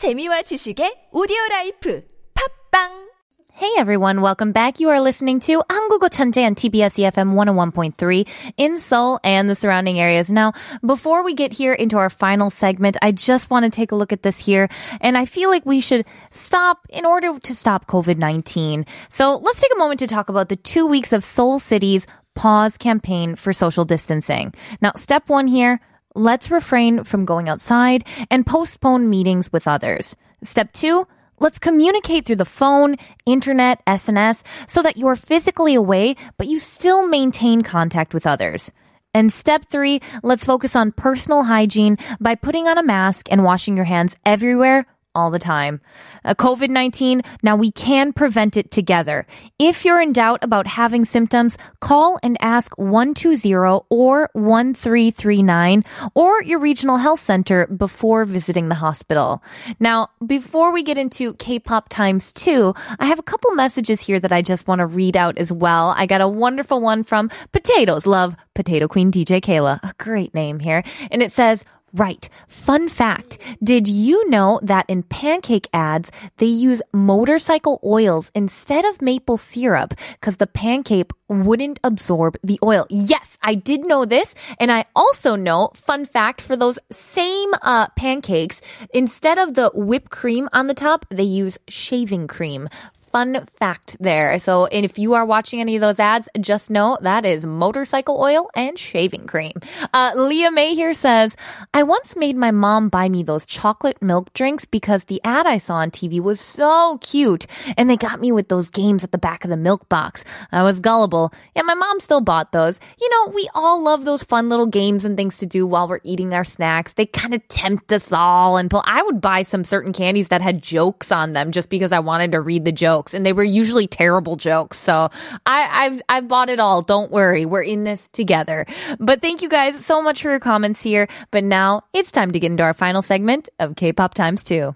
재미와 지식의 오디오 라이프 팝빵 Hey everyone, welcome back. You are listening to 한국어 천재 on TBS EFM 101.3 in Seoul and the surrounding areas. Now, before we get here into our final segment, I just want to take a look at this here and I feel like we should stop in order to stop COVID-19. So let's take a moment to talk about the two weeks of Seoul City's pause campaign for social distancing. Now, step one here, let's refrain from going outside and postpone meetings with others. Step two, Let's communicate through the phone, internet, SNS, so that you're physically away, but you still maintain contact with others. And step three, let's focus on personal hygiene by putting on a mask and washing your hands everywhere all the time. Uh, COVID 19, now we can prevent it together. If you're in doubt about having symptoms, call and ask 120 or 1339 or your regional health center before visiting the hospital. Now, before we get into K pop times two, I have a couple messages here that I just want to read out as well. I got a wonderful one from Potatoes Love, Potato Queen DJ Kayla. A great name here. And it says, Right. Fun fact. Did you know that in pancake ads, they use motorcycle oils instead of maple syrup because the pancake wouldn't absorb the oil? Yes, I did know this. And I also know, fun fact, for those same uh, pancakes, instead of the whipped cream on the top, they use shaving cream fun fact there. So if you are watching any of those ads, just know that is motorcycle oil and shaving cream. Uh, Leah May here says, I once made my mom buy me those chocolate milk drinks because the ad I saw on TV was so cute. And they got me with those games at the back of the milk box. I was gullible. and my mom still bought those. You know, we all love those fun little games and things to do while we're eating our snacks. They kind of tempt us all and pull. I would buy some certain candies that had jokes on them just because I wanted to read the joke jokes, and they were usually terrible jokes. So I, I've I've bought it all. Don't worry, we're in this together. But thank you guys so much for your comments here. But now it's time to get into our final segment of K-pop times two.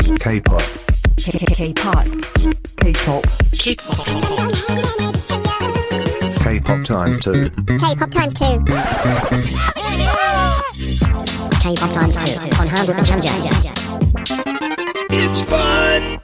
K-pop. K-pop. K-pop. K-pop. K-pop times two. K-pop times two. K-pop times two on Hangugo Chanje. It's fun.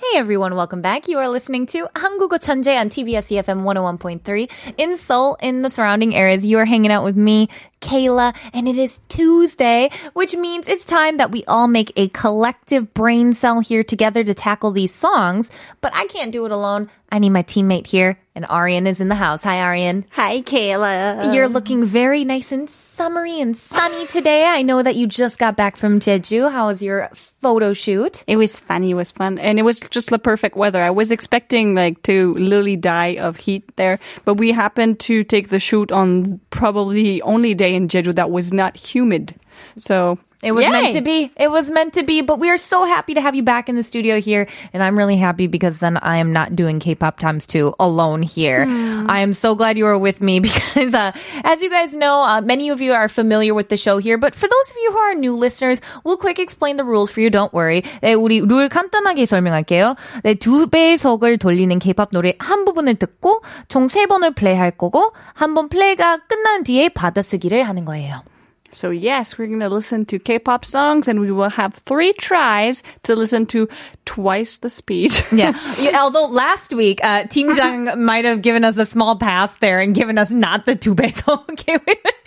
Hey everyone, welcome back. You are listening to 한국어 천재 on TBS EFM 101.3 in Seoul, in the surrounding areas. You are hanging out with me, Kayla, and it is Tuesday, which means it's time that we all make a collective brain cell here together to tackle these songs. But I can't do it alone. I need my teammate here, and Arian is in the house. Hi, Arian. Hi, Kayla. You're looking very nice and summery and sunny today. I know that you just got back from Jeju. How was your photo shoot? It was fun. It was fun. And it was just the perfect weather. I was expecting like to literally die of heat there, but we happened to take the shoot on probably the only day in Jeju that was not humid. So It was Yay. meant to be. It was meant to be. But we are so happy to have you back in the studio here. And I'm really happy because then I am not doing K-pop times two alone here. I am so glad you are with me because, uh, as you guys know, uh, many of you are familiar with the show here. But for those of you who are new listeners, we'll quick explain the rules for you. Don't worry. 네, 우리 룰 간단하게 설명할게요. 네, 두 배속을 돌리는 K-pop 노래 한 부분을 듣고 총 세 번을 플레이할 거고 한 번 플레이가 끝난 뒤에 받아쓰기를 하는 거예요. So yes, we're going to listen to K-pop songs and we will have three tries to listen to twice the speed. Yeah. yeah. Although last week, uh, Team Jung might have given us a small pass there and given us not the two peso. Okay.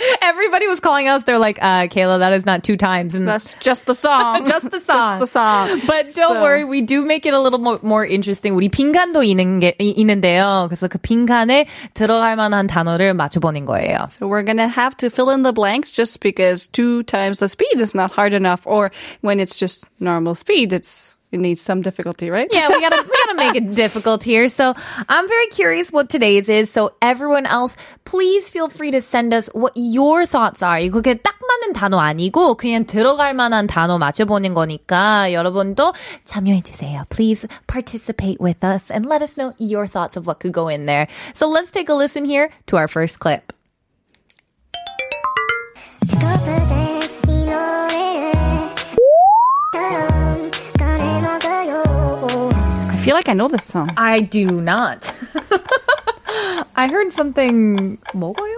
Everybody was calling us. They're like, uh, Kayla, that is not two times. And That's just the song. just the song. Just the song. But don't So- worry, we do make it a little more, more interesting. 우리 빈칸도 있는 게, 이- 있는데요. 그래서 그 빈칸에 들어갈 만한 단어를 맞춰보는 거예요. So we're going to have to fill in the blanks just because two times the speed is not hard enough. Or when it's just normal speed, it's, it needs some difficulty, right? Yeah, we gotta we gotta make it difficult here. So I'm very curious what today's is. So everyone else, please feel free to send us what your thoughts are. 이거 그게 딱 맞는 단어 아니고 그냥 들어갈 만한 단어 맞춰보는 거니까 여러분도 참여해 주세요. Please participate with us and let us know your thoughts of what could go in there. So let's take a listen here to our first clip. feel like I know this song. I do not. I heard something 먹어요?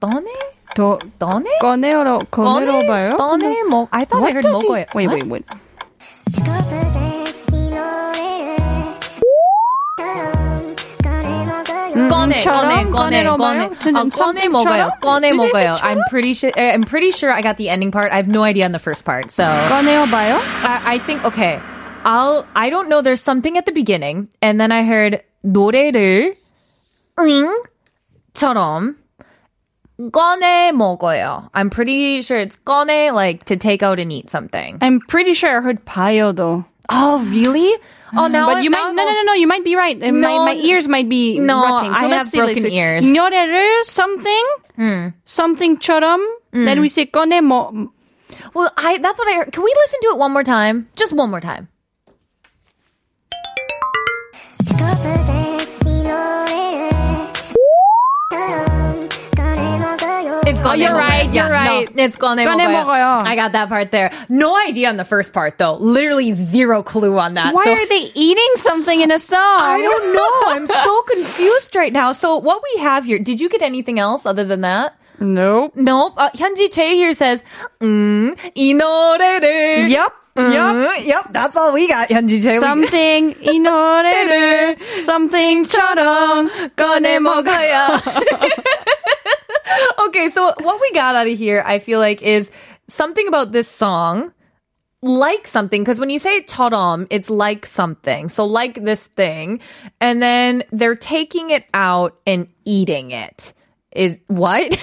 떠네? 더 떠네? 꺼내러 꺼내러 봐요. 떠네 먹. I thought I heard does he- 먹어요. Wait, What? wait, wait. 꺼내, 처럼 꺼내, 꺼내, 꺼내러 꺼내. 봐요? 저는 어, 꺼내 먹어요. something처럼? 꺼내 Did you say 먹어요. I'm pretty sure. uh, I'm pretty sure I got the ending part. I have no idea on the first part. So 꺼내어 봐요. I, I think okay. I'll. I don't know. There's something at the beginning, and then I heard 노래를 응처럼 꺼내 먹어요. I'm pretty sure it's 꺼내 like to take out and eat something. I'm pretty sure I heard 봐요 though. Oh really? Oh now, but I- you now might I'm no no all- no no you might be right. And No, my, my ears might be no, rotting. So I let's have see, let's broken see. ears. 노래를 something something처럼 then we say 꺼내 먹 Well, I that's what I heard. Can we listen to it one more time? Just one more time. It's gone. you're right, you're right. No, it's gone. 꺼내 먹어요. I got that part there. No idea on the first part though. Literally zero clue on that. Why so- are they eating something in a song? I don't know. I'm so confused right now. So what we have here? Did you get anything else other than that? Nope. Nope. Uh, 현지 Che here says, 음, 이 노래를. Yep. Yep. 음, yep. That's all we got, 현지 Che. We- Something 이 노래를 something처럼 꺼내 먹어요. okay, so what we got out of here, I feel like, is something about this song. Like something, because when you say 처럼, it's like something. So like this thing. And then they're taking it out and eating it. Is what? did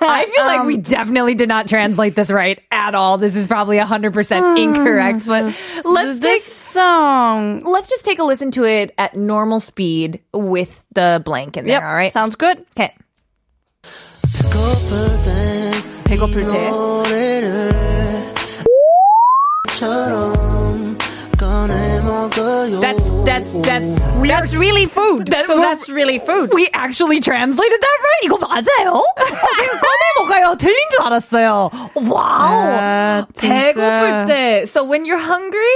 I feel like we um. definitely did not translate this right at all. This is probably 100% incorrect, but let's take this song. let's just take a listen to it at normal speed with the blank in there, Yep. all right? Sounds good. Okay. 배고플 때. That's that's that's that's really food. That- so that's really food. We actually translated that right? 이거 맞아요? 어, 제가 꺼내 먹어요. 틀린 줄 알았어요. 와우. 아, 진짜. 배고플 때. So when you're hungry,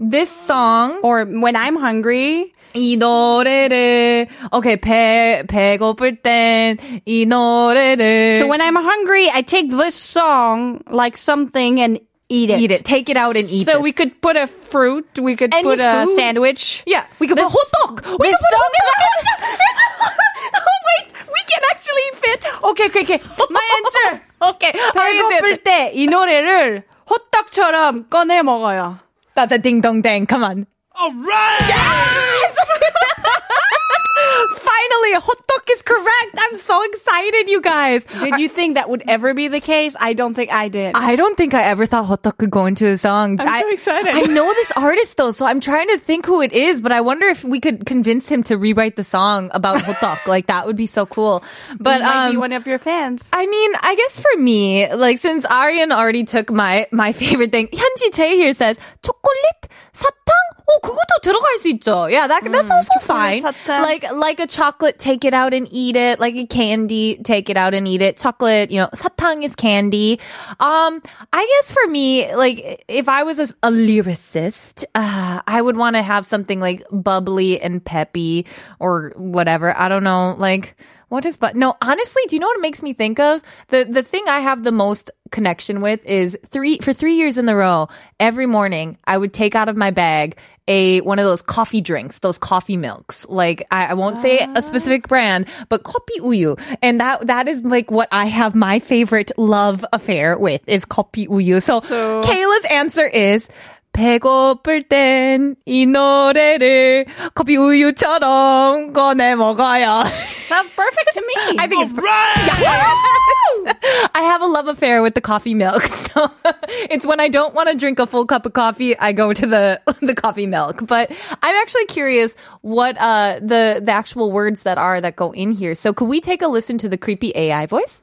this song Or when I'm hungry, 이 노래를 okay 배 배고플 땐이 노래를 so when I'm hungry, I take this song like something and eat it. eat it, take it out and eat. So this. we could put a fruit, we could Any put a food? sandwich. yeah, we could This- put hot dog. We this could put song hot dog. oh wait, we can actually fit. Okay, okay, okay. My answer. okay, how is 배고플 it? 때 이 노래를 호떡처럼 꺼내 먹어요. That's a ding dong dang. Come on. All right. Finally, hot dog is correct. I'm so excited, you guys. Did you think that would ever be the case? I don't think I did. I don't think I ever thought hot dog could go into a song. I'm I, so excited. I know this artist though, so I'm trying to think who it is, but I wonder if we could convince him to rewrite the song about hot dog. like that would be so cool. But um, one of your fans. I mean, I guess for me, like since Aryan already took my my favorite thing, Hyunji Jae here says chocolate, 사탕. 어, 그것도 들어갈 수 있죠. Yeah, that that's also fine. 사탕. Like like a chocolate, take it out and eat it. Like a candy, take it out and eat it. Chocolate, you know, 사탕 is candy. Um, I guess for me, like if I was a, a lyricist, uh, I would want to have something like bubbly and peppy or whatever. I don't know, like. what is but no, honestly, do you know what it makes me think of? The the thing I have the most connection with is three for three years in a row, every morning I would take out of my bag a one of those coffee drinks, those coffee milks. Like I, I won't say a specific brand, but kopi uyu. And that that is like what I have my favorite love affair with is kopi uyu. So, So- Kayla's answer is 배고플 땐 이 노래를 커피 우유처럼 꺼내 먹어요. Sounds perfect to me. I think it's I have a love affair with the coffee milk. So it's when I don't want to drink a full cup of coffee, I go to the the coffee milk. But I'm actually curious what uh the the actual words that are that go in here. So could we take a listen to the creepy AI voice?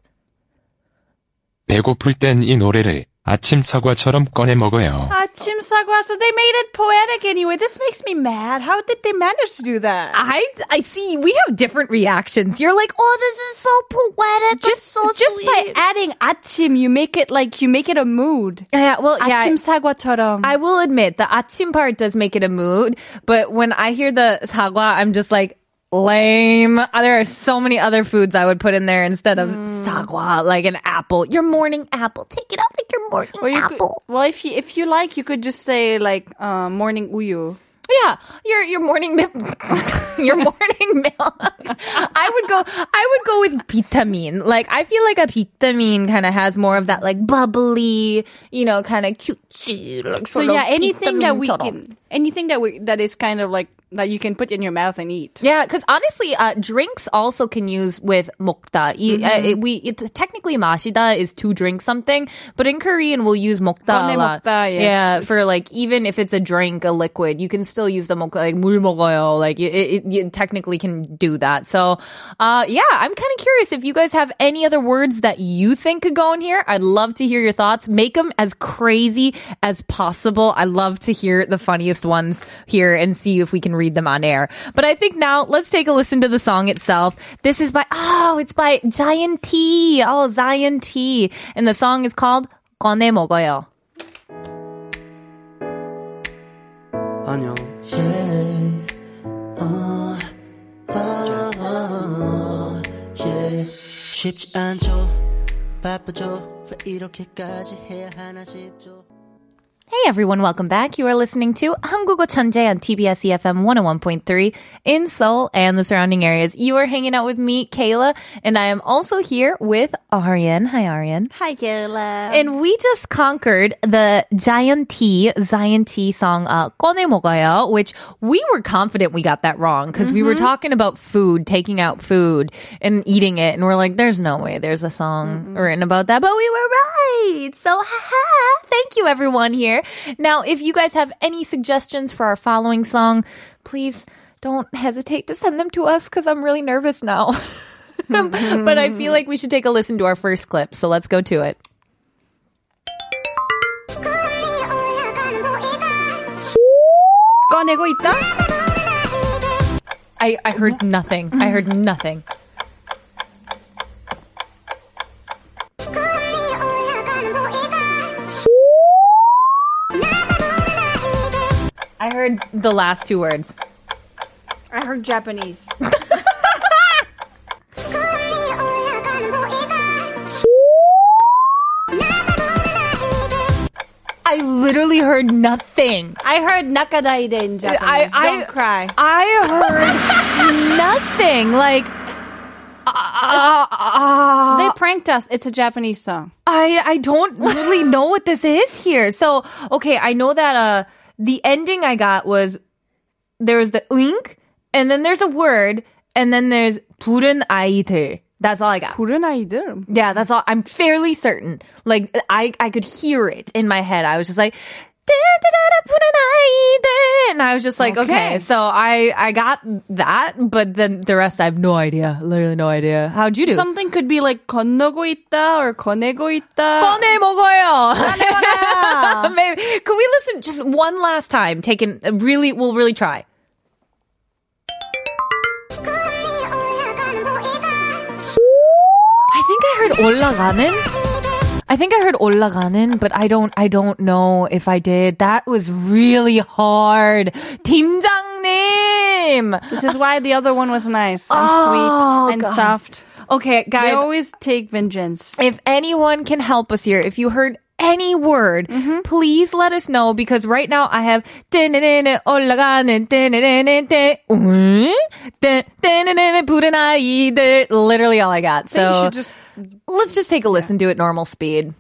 배고플 땐 이 노래를 아침 사과처럼 꺼내 먹어요. 아침 사과. So they made it poetic anyway. This makes me mad. How did they manage to do that? I I see we have different reactions. You're like, "Oh, this is so poetic. just just by adding 아침, you make it like you make it a mood. Yeah, well, yeah. 아침 사과처럼. I will admit the 아침 part does make it a mood, but when I hear the 사과, I'm just like, Lame. Uh, There are so many other foods I would put in there instead of sagwa, like an apple. Your morning apple. Take it out like your morning Or you could- apple. well, if you if you like, you could just say like uh, morning uyu. Yeah, your your morning milk, your morning milk. I would go. I would go with vitamin. Like I feel like a vitamin kind of has more of that like bubbly, you know, kind of cutesy. Like So yeah, anything that we can, anything that we that is kind of like that you can put in your mouth and eat. Yeah, because honestly, uh, drinks also can use with 먹다. 이, uh, Mm-hmm. it, we it, technically 마시다 is to drink something, but in Korean we'll use 먹다 a 꺼내 lot. 먹다, yes. Yeah, It's- for like even if it's a drink, a liquid, you can still use the 먹다 like 물 먹어요. Like it, it, you technically can do that. So, uh, yeah, I'm kind of curious if you guys have any other words that you think could go in here. I'd love to hear your thoughts. Make them as crazy as possible. I love to hear the funniest ones here and see if we can read them on air. But I think now let's take a listen to the song itself. This is by, oh, it's by Giant T. Oh, Zion T. And the song is called 꺼내 먹어요. 안녕. 어, 어, 어, yeah. 쉽지 않죠. 바쁘죠. 왜 이렇게까지 해야 하나 싶죠. Hey everyone, welcome back. You are listening to 한국어 천재 on TBS EFM 101.3 in Seoul and the surrounding areas. You are hanging out with me, Kayla, and I am also here with Aryan. Hi Aryan. Hi Kayla. And we just conquered the Zion T, Zion T song, uh, 꺼내 which we were confident we got that wrong because mm-hmm. we were mm-hmm. talking about food, taking out food and eating it. And we're like, there's no way there's a song mm-hmm. written about that, but we were right. So haha, thank you everyone here. Now, if you guys have any suggestions for our following song, please don't hesitate to send them to us because I'm really nervous now. but I feel like we should take a listen to our first clip. So let's go to it. I, I heard nothing. I heard nothing. I heard the last two words. I heard Japanese. I literally heard nothing. I heard nakadaide in Japanese. I- Don't cry. I heard nothing. Like, uh, uh, they pranked us. It's a Japanese song. I I don't really know what this is here. So okay, I know that uh the ending I got was there was the ink and then there's a word and then there's 부른 아이들. That's all I got. 부른 아이들. Yeah, that's all. I'm fairly certain. Like I I could hear it in my head. I was just like "Da-da-da-da, 부른 아이들," and I was just like, okay. Okay. So I I got that, but then the rest I have no idea. Literally no idea. How'd you do? Something could be like 건너고 있다 or 꺼내고 있다. 꺼내 먹어요. 먹어요. Maybe could we listen just one last time? Taking really, we'll really try. I think I heard 올라가는. I think I heard 올라가는, but I don't. I don't know if I did. That was really hard. 팀장님. This is why the other one was nice and Oh, sweet and God. soft. Okay, They guys. always take vengeance. if anyone can help us here, if you heard any word, mm-hmm. please let us know because right now I have literally all I got. So just, let's just take a listen yeah. to it normal speed.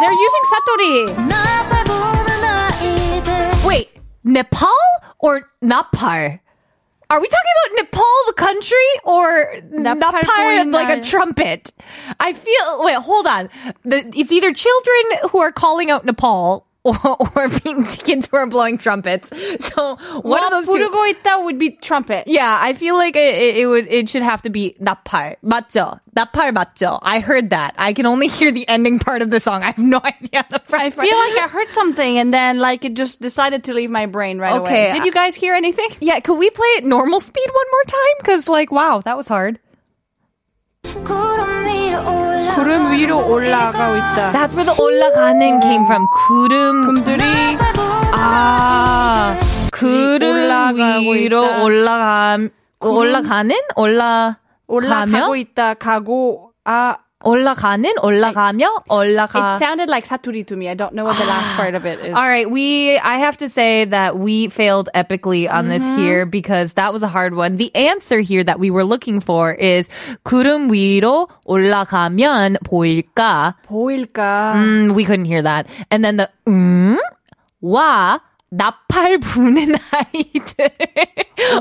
They're using saturi. Wait, Nepal or Napal? Are we talking about Nepal, the country, or Napal, like a trumpet? I feel. Wait, hold on. The, it's either children who are calling out Nepal or, or being kids who are blowing trumpets. So one of those two. 부르고 있다 would be trumpet. Yeah, I feel like it, it, it would. It should have to be Napal. 맞죠? Napal 맞죠? I heard that. I can only hear the ending part of the song. I have no idea the front I part. feel like I heard something and then like it just decided to leave my brain right Okay, away. Did you guys hear anything? Yeah, could we play it normal speed one more time? Because, like, wow, that was hard. 구름 위로 올라가고 있다. That's where the 올라가는 came from. 구름 구름들이 아 구름 올라가고 위로 있다. 올라가 올라가는 올라 올라가고 가며 있다. 가고 아. 올라가는 올라가며 It 올라가. sounded like 사투리 to me. I don't know what the last part of it is. All right, we I have to say that we failed epically on this Mm-hmm. here because that was a hard one. The answer here that we were looking for is 구름 위로 올라가면 보일까? 보일까? Mm, we couldn't hear that. And then the 음, 와 나팔 부는 아이들.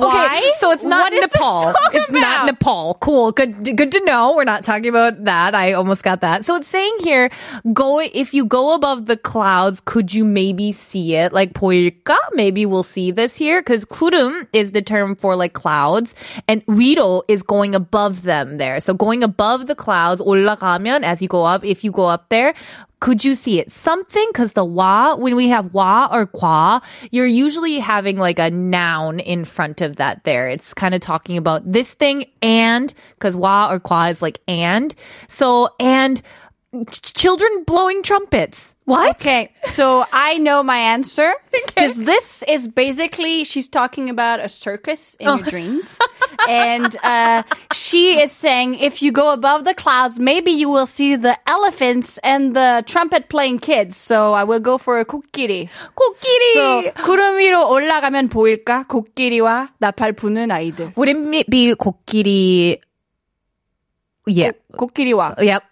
Why? Okay, so it's not What is this Nepal. song It's not about? Nepal. Cool. Good. Good to know. We're not talking about that. I almost got that. So it's saying here, go if you go above the clouds, could you maybe see it? Like 보일까? Maybe we'll see this here because 구름 is the term for like clouds, and 위로 is going above them there. So going above the clouds, 올라가면 as you go up, if you go up there. could you see it? Something, because the wa, when we have wa or qua, you're usually having like a noun in front of that there. It's kind of talking about this thing and, because wa or qua is like and. So, and children blowing trumpets. What? Okay, so I know my answer because this is basically she's talking about a circus in your dreams, and uh, she is saying if you go above the clouds, maybe you will see the elephants and the trumpet playing kids. So I will go for a 코끼리. 코끼리. So 구름 위로 올라가면 보일까? 코끼리와 나팔 부는 아이들. Would it be 코끼리? Yeah. 코끼리와 Yep.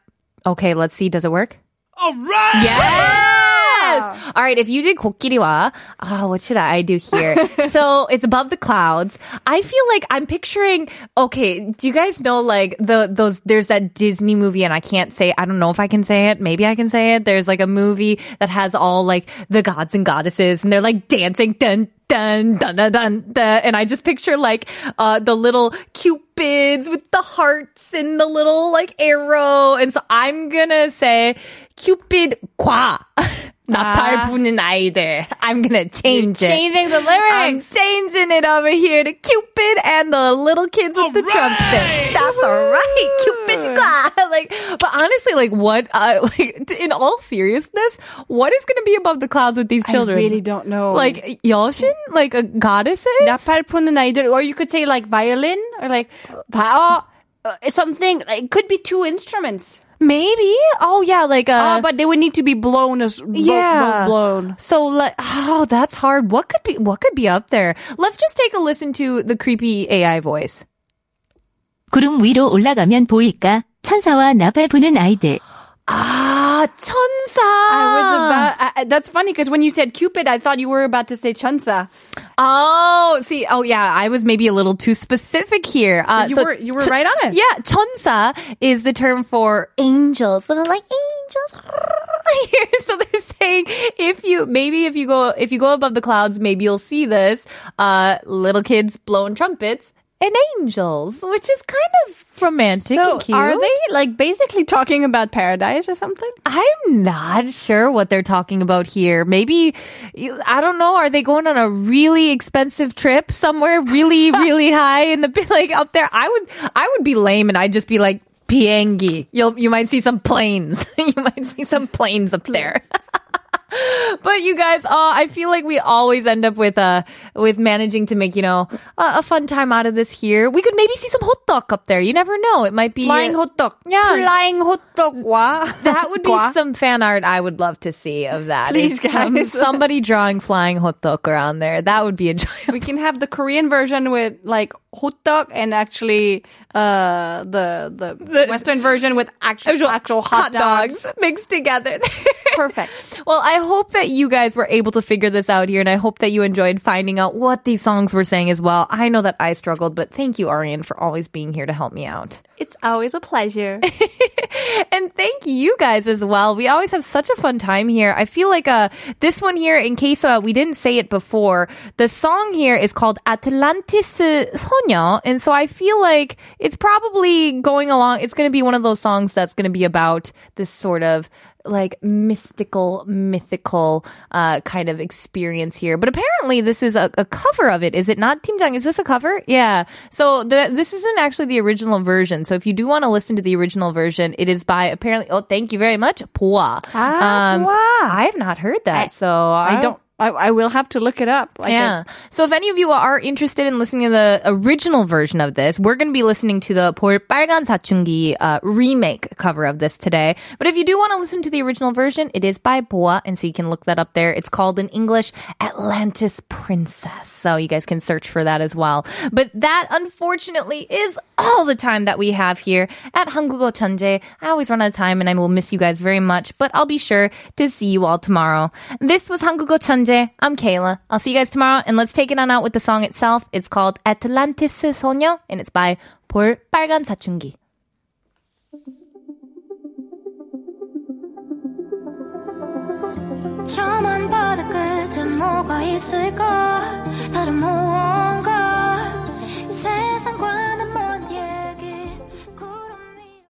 Okay, let's see. Does it work? All right. Yes. All right. If you did kokiriwa, oh, what should I do here? so it's above the clouds. I feel like I'm picturing. Okay. Do you guys know like the those? There's that Disney movie, and I can't say. I don't know if I can say it. Maybe I can say it. There's like a movie that has all like the gods and goddesses, and they're like dancing. Dun dun dun dun dun, dun. and I just picture like uh the little cupids with the hearts and the little like arrow, and so I'm gonna say cupid 과 나팔 부는 아이들. I'm gonna change it. changing the I'm lyrics. changing it over here to Cupid and the little kids with the trumpets. That's all right, Cupid. 과. Like, but honestly, like, what? Uh, like, in all seriousness, what is going to be above the clouds with these children? I really don't know. Like Yoshin, like a goddesses. 나팔 푸는 아이들, or you could say like violin, or like 바, uh, something. It could be two instruments. Maybe. Oh yeah, like uh, Uh, but they would need to be blown as bo- yeah, bo- blown. So like, oh, that's hard. What could be? What could be up there? Let's just take a listen to the creepy AI voice. 구름 위로 올라가면 보일까? 천사와 나팔 부는 아이들. Ah, 천사. I was about. I, I- that's funny because when you said Cupid, I thought you were about to say Chunsa. Oh, see, oh yeah, I was maybe a little too specific here. Uh, You so were- you were ch- right on it. Yeah, 천사 is the term for angels. So they're like angels. Here, so they're saying if you maybe if you go if you go above the clouds, maybe you'll see this. Uh, little kids blowing trumpets and angels, which is kind of romantic So and cute. are they like basically talking about paradise or something? I'm not sure what they're talking about here. Maybe, I don't know. Are they going on a really expensive trip somewhere really, really high in the, like up there? I would, I would be lame and I'd just be like, Piengi. You'll, you might see some planes. you might see some planes up there. But you guys, uh, I feel like we always end up with uh with managing to make you know a, a fun time out of this here. We could maybe see some hot dog up there. You never know. It might be Flying hot dog. Yeah. Flying hot dog. Wow. that would be some fan art I would love to see of that. Please, Is some- guys. somebody drawing flying hot dog around there. That would be enjoyable. we can have the Korean version with like hot dog and actually uh the the, Western version with actual actual, hot, dogs. mixed together. Perfect. Well, I hope that you guys were able to figure this out here, and I hope that you enjoyed finding out what these songs were saying as well. I know that I struggled, but thank you, Arian, for always being here to help me out. It's always a pleasure. And thank you guys as well. We always have such a fun time here. I feel like uh this one here, in case uh, we didn't say it before, the song here is called Atlantis 소 녀, and so I feel like it's probably going along. It's going to be one of those songs that's going to be about this sort of like mystical, mythical uh, kind of experience here. But apparently, this is a, a cover of it. Is it not, Timjang? Is this a cover? Yeah. So the, this isn't actually the original version. So if you do want to listen to the original version, it is by apparently. Oh, thank you very much, Boa. Ah, Boa. I have not heard that. so I don't. I, I will have to look it up. Like yeah. So if any of you are interested in listening to the original version of this, we're going to be listening to the 볼빨간 사춘기 uh, remake cover of this today. But if you do want to listen to the original version, it is by Boa, and so you can look that up there. It's called in English Atlantis Princess. So you guys can search for that as well. But that unfortunately is all the time that we have here at 한국어 천재. I always run out of time and I will miss you guys very much, but I'll be sure to see you all tomorrow. This was 한국 I'm Kayla. I'll see you guys tomorrow, and let's take it on out with the song itself. It's called Atlantis 소녀, and it's by 볼 빨간 사춘기.